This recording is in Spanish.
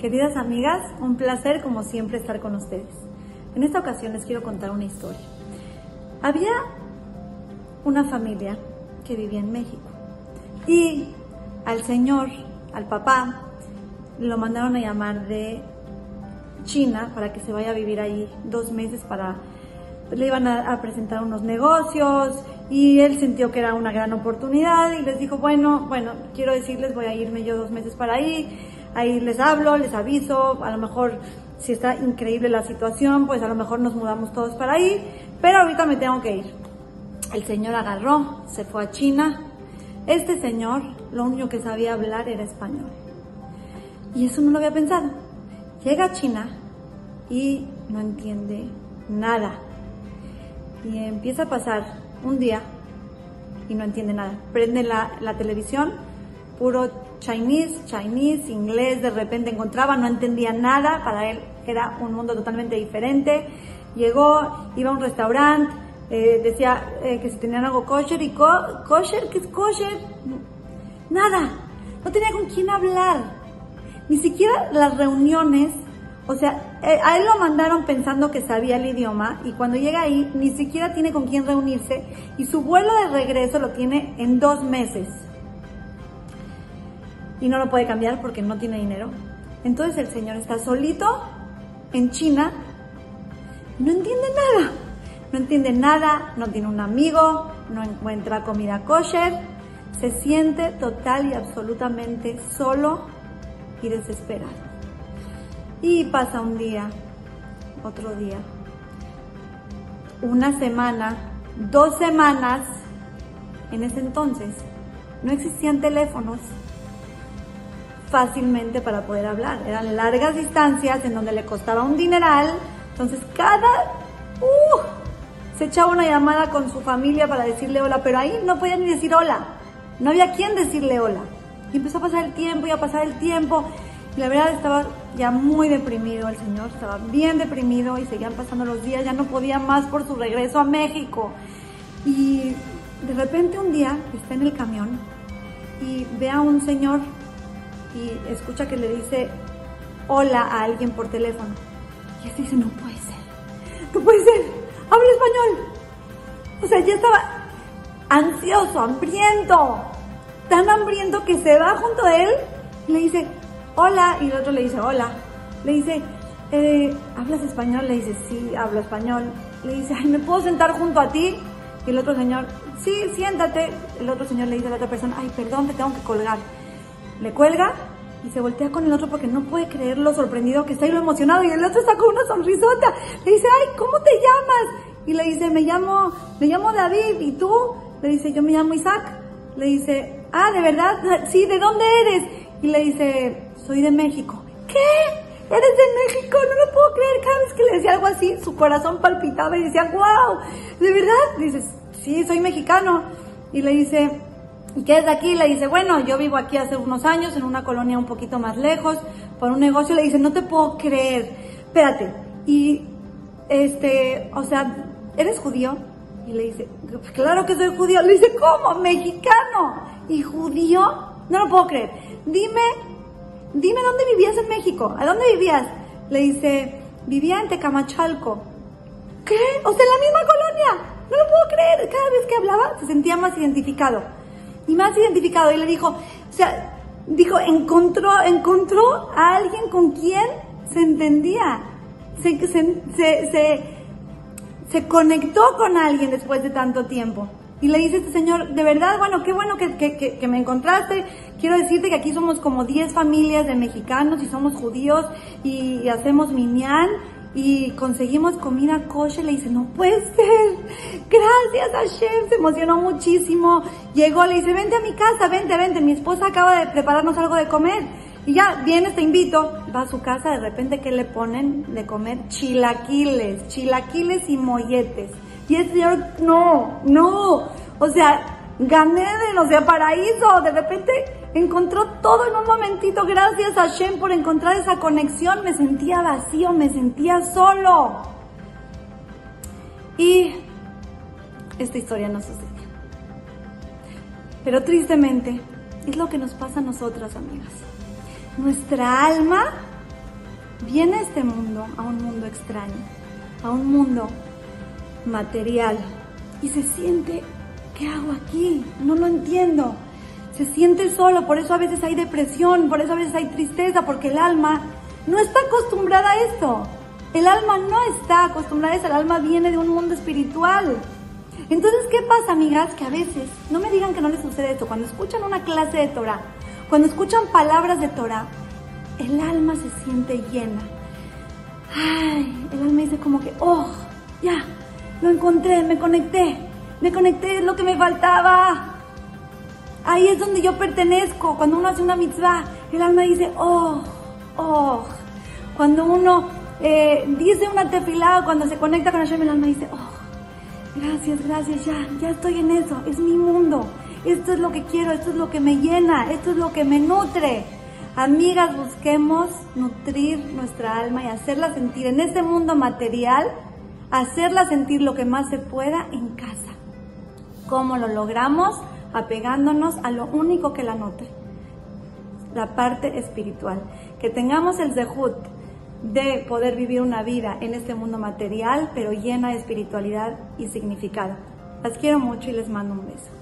Queridas amigas, un placer como siempre estar con ustedes. En esta ocasión les quiero contar una historia. Había una familia que vivía en México y al señor, al papá, lo mandaron a llamar de China para que se vaya a vivir ahí dos meses para le iban a, presentar unos negocios y él sintió que era una gran oportunidad y les dijo, bueno, bueno, quiero decirles, voy a irme yo dos meses para ahí, ahí les hablo, les aviso, a lo mejor si está increíble la situación, pues a lo mejor nos mudamos todos para ahí, pero ahorita me tengo que ir. El señor agarró, se fue a China. Este señor, lo único que sabía hablar era español. Y eso no lo había pensado. Llega a China y no entiende nada. Y empieza a pasar un día y no entiende nada. Prende la, la televisión, puro Chinese, Chinese, inglés, de repente encontraba, no entendía nada, para él era un mundo totalmente diferente. Llegó, iba a un restaurante, eh, decía eh, que si tenían algo kosher y kosher, ¿qué es kosher? Nada, no tenía con quién hablar. Ni siquiera las reuniones, o sea, eh, a él lo mandaron pensando que sabía el idioma y cuando llega ahí ni siquiera tiene con quién reunirse y su vuelo de regreso lo tiene en dos meses. Y no lo puede cambiar porque no tiene dinero. Entonces el señor está solito en China, no entiende nada. No entiende nada, no tiene un amigo, no encuentra comida kosher, se siente total y absolutamente solo y desesperado. Y pasa un día, otro día, una semana, dos semanas. En ese entonces no existían teléfonos fácilmente para poder hablar. Eran largas distancias en donde le costaba un dineral. Entonces cada... Uh, se echaba una llamada con su familia para decirle hola, pero ahí no podía ni decir hola. No había quien decirle hola. Y empezó a pasar el tiempo y a pasar el tiempo. Y la verdad estaba ya muy deprimido el señor, estaba bien deprimido y seguían pasando los días, ya no podía más por su regreso a México. Y de repente un día está en el camión y ve a un señor y escucha que le dice hola a alguien por teléfono. Y este dice, no puede ser, no puede ser, habla español. O sea, ya estaba ansioso, hambriento, tan hambriento que se va junto a él y le dice, hola, y el otro le dice, hola. Le dice, eh, ¿hablas español? Le dice, sí, hablo español. Le dice, ay, ¿me puedo sentar junto a ti? Y el otro señor, sí, siéntate. El otro señor le dice a la otra persona, ay, perdón, te tengo que colgar. Le cuelga y se voltea con el otro porque no puede creer lo sorprendido que está y lo emocionado. Y el otro está con una sonrisota. Le dice, ay, ¿cómo te llamas? Y le dice, me llamo, me llamo David. ¿Y tú? Le dice, yo me llamo Isaac. Le dice, ah, ¿de verdad? Sí, ¿de dónde eres? Y le dice, soy de México. ¿Qué? ¿Eres de México? No lo puedo creer. Cada vez que le decía algo así, su corazón palpitaba y decía, wow, ¿de verdad? Dice, sí, soy mexicano. Y le dice, ¿Y qué es de aquí? Le dice, bueno, yo vivo aquí hace unos años en una colonia un poquito más lejos, por un negocio. Le dice, no te puedo creer. Espérate. Y, este, o sea, ¿eres judío? Y le dice, claro que soy judío. Le dice, ¿cómo? ¿Mexicano? ¿Y judío? No lo puedo creer. Dime, dime dónde vivías en México. ¿A dónde vivías? Le dice, vivía en Tecamachalco. ¿Qué? O sea, en la misma colonia. No lo puedo creer. Cada vez que hablaba se sentía más identificado y más identificado. Y le dijo, o sea, dijo, encontró, encontró a alguien con quien se entendía. Se, se, se, conectó con alguien después de tanto tiempo. Y le dice este señor, de verdad, bueno, qué bueno que, que, que, me encontraste. Quiero decirte que aquí somos como 10 familias de mexicanos y somos judíos y, y hacemos minyan y conseguimos comida kosher, le dice, no puede ser, gracias a Shem, se emocionó muchísimo, llegó, le dice, vente a mi casa, vente, vente, mi esposa acaba de prepararnos algo de comer, y ya, vienes, te invito, va a su casa, de repente, ¿qué le ponen de comer? Chilaquiles, chilaquiles y molletes, y el señor, no, no, o sea, gané de, o sea, paraíso, de repente encontró todo en un momentito, gracias a Shem por encontrar esa conexión, me sentía vacío, me sentía solo. Y esta historia no sucedió. Pero tristemente es lo que nos pasa a nosotras, amigas. Nuestra alma viene a este mundo, a un mundo extraño, a un mundo material y se siente, ¿qué hago aquí? No lo entiendo. Se siente solo, por eso a veces hay depresión, por eso a veces hay tristeza, porque el alma no está acostumbrada a esto. El alma no está acostumbrada a eso, el alma viene de un mundo espiritual. Entonces, ¿qué pasa, amigas? Que a veces, no me digan que no les sucede esto, cuando escuchan una clase de Torah, cuando escuchan palabras de Torah, el alma se siente llena. Ay, el alma dice como que, oh, ya, lo encontré, me conecté, me conecté, es lo que me faltaba. Ahí es donde yo pertenezco. Cuando uno hace una mitzvah, el alma dice, oh, oh. Cuando uno eh, dice una tefilá, cuando se conecta con Hashem, el alma dice, oh, gracias, gracias, ya, ya estoy en eso, es mi mundo. Esto es lo que quiero, esto es lo que me llena, esto es lo que me nutre. Amigas, busquemos nutrir nuestra alma y hacerla sentir en este mundo material, hacerla sentir lo que más se pueda en casa. ¿Cómo lo logramos? Apegándonos a lo único que la nutre, la parte espiritual. Que tengamos el zehut de poder vivir una vida en este mundo material, pero llena de espiritualidad y significado. Las quiero mucho y les mando un beso.